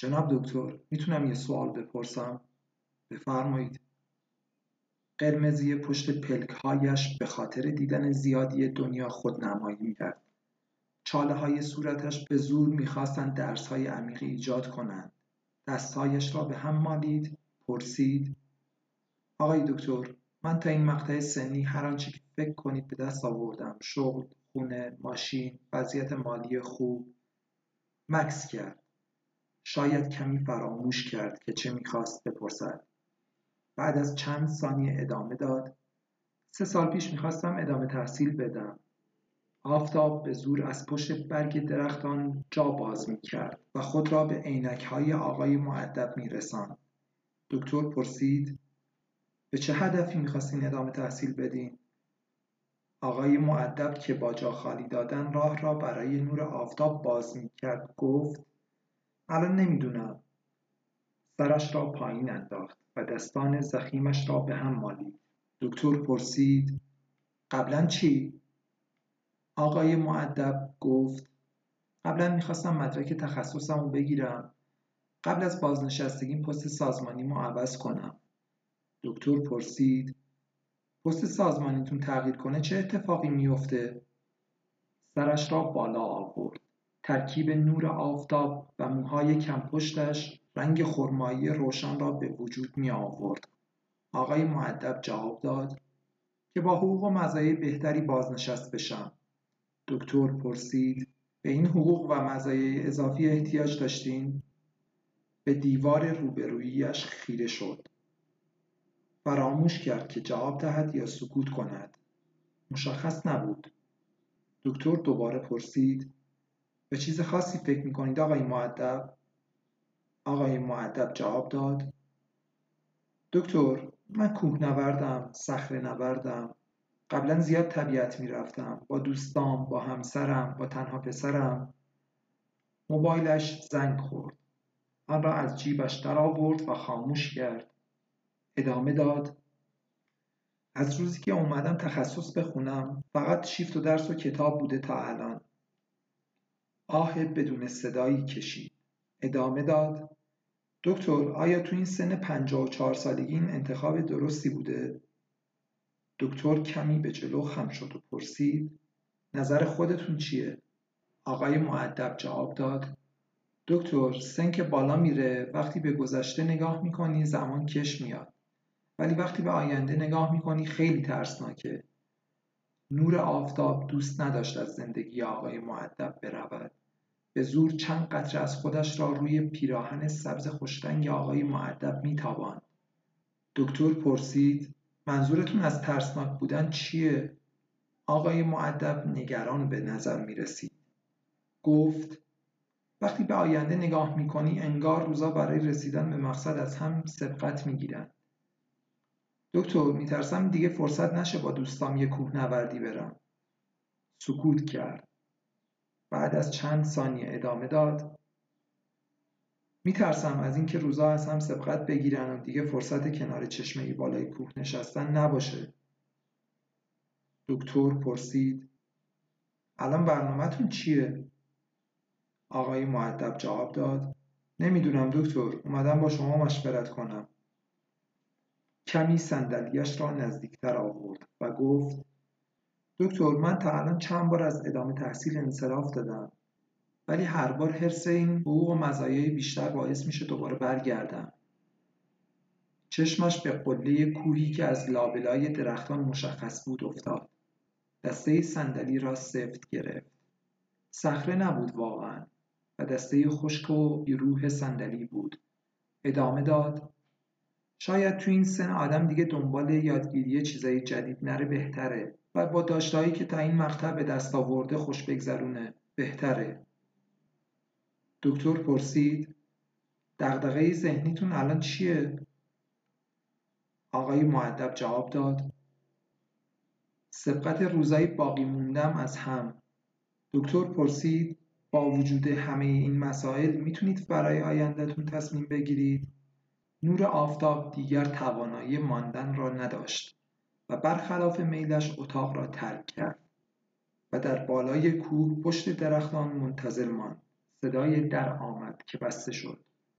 جناب دکتر می‌تونم یه سوال بپرسم؟ بفرمایید. قرمزی پشت پلکهایش به خاطر دیدن زیادی دنیا خودنمایی می‌کرد. چاله های صورتش به زور می‌خواستند درس های عمیقی ایجاد کنند. دستهایش را به هم مالید پرسید. آقای دکتر من تا این مقطع سنی هر آنچه که فکر کنید به دست آوردم. شغل خونه ماشین وضعیت مالی خوب. مکس کرد. شاید کمی فراموش کرد که چه می‌خواست بپرسد. بعد از چند ثانیه ادامه داد سه سال پیش می‌خواستم ادامه تحصیل بدم. آفتاب به زور از پشت برگ درختان جا باز می‌کرد و خود را به عینک های آقای معدب میرساند. دکتر پرسید به چه هدفی می‌خواستین ادامه تحصیل بدین؟ آقای معدب که با جا خالی دادن راه را برای نور آفتاب باز می‌کرد گفت الان نمی‌دونم. سرش را پایین انداخت و دستان زخیمش را به هم مالید. دکتر پرسید قبلا چی؟ آقای معدب گفت قبلا می‌خواستم مدرک تخصصم رو بگیرم. قبل از بازنشستگیم پست سازمانیمو عوض کنم. دکتر پرسید پست سازمانیتون تغییر کنه چه اتفاقی میفته سرش را بالا آورد. ترکیب نور آفتاب و موهای کم پشتش رنگ خرمایی روشن را به وجود می آورد. آقای معدب جواب داد که با حقوق و مزایای بهتری بازنشست بشم. دکتر پرسید به این حقوق و مزایای اضافی احتیاج داشتین؟ به دیوار روبرویش خیره شد. فراموش کرد که جواب دهد یا سکوت کند. مشخص نبود. دکتر دوباره پرسید به چیز خاصی فکر می‌کنید؟ آقای معدب؟ آقای معدب جواب داد. دکتر من کوهنوردم صخره نوردم. قبلا زیاد طبیعت می‌رفتم. با دوستام با همسرم با تنها پسرم. موبایلش زنگ خورد. آن را از جیبش درآورد و خاموش کرد. ادامه داد. از روزی که اومدم تخصص بخونم فقط شیفت و درس و کتاب بوده تا الان. آه بدون صدایی کشید ادامه داد دکتر آیا تو این سن پنجاه و چهار سالگی این انتخاب درستی بوده؟ دکتر کمی به جلو خم شد و پرسید نظر خودتون چیه؟ آقای معدب جواب داد دکتر سن که بالا میره وقتی به گذشته نگاه می‌کنی زمان کش میاد ولی وقتی به آینده نگاه می‌کنی خیلی ترسناکه نور آفتاب دوست نداشت از زندگی آقای معدب برود به زور چند قطره از خودش را روی پیراهن سبز خوشرنگ آقای معدب میتاباند دکتر پرسید منظورتون از ترسناک بودن چیه آقای معدب نگران به نظر می رسید. گفت وقتی به آینده نگاه می کنی انگار روزا برای رسیدن به مقصد از هم سبقت می. دکتر میترسم دیگه فرصت نشه با دوستام یه کوه نوردی برم. سکوت کرد. بعد از چند ثانیه ادامه داد میترسم از اینکه روزا از هم سبقت بگیرن و دیگه فرصت کنار چشمه بالای کوه نشستن نباشه دکتر پرسید الان برنامهتون چیه؟ آقای معدب جواب داد نمی‌دونم دکتر اومدم با شما مشورت کنم کمی صندلیاش را نزدیکتر آورد و گفت دکتر من تا الان چند بار از ادامه تحصیل انصراف دادم ولی هر بار حرس این حقوق و مزایای بیشتر باعث میشه دوباره برگردم. چشمش به قله کوهی که از لابلای درختان مشخص بود افتاد. دسته صندلی را سفت گرفت. صخره نبود واقعا و دسته خشک و بیروح صندلی بود. ادامه داد شاید تو این سن آدم دیگه دنبال یادگیری چیزای جدید نره بهتره و با داشتهایی که تا این مقطع به دست آورده خوش بگذرونه بهتره. دکتر پرسید دغدغه ذهنیتون الان چیه؟ آقای معدب جواب داد سبقت روزای باقی موندم از هم. دکتر پرسید با وجود همه این مسائل می‌تونید برای آیندهتون تصمیم بگیرید؟ نور آفتاب دیگر توانایی ماندن را نداشت و برخلاف میلش اتاق را ترک کرد و در بالای کوه پشت درختان منتظر ماند. صدای در آمد که بسته شد.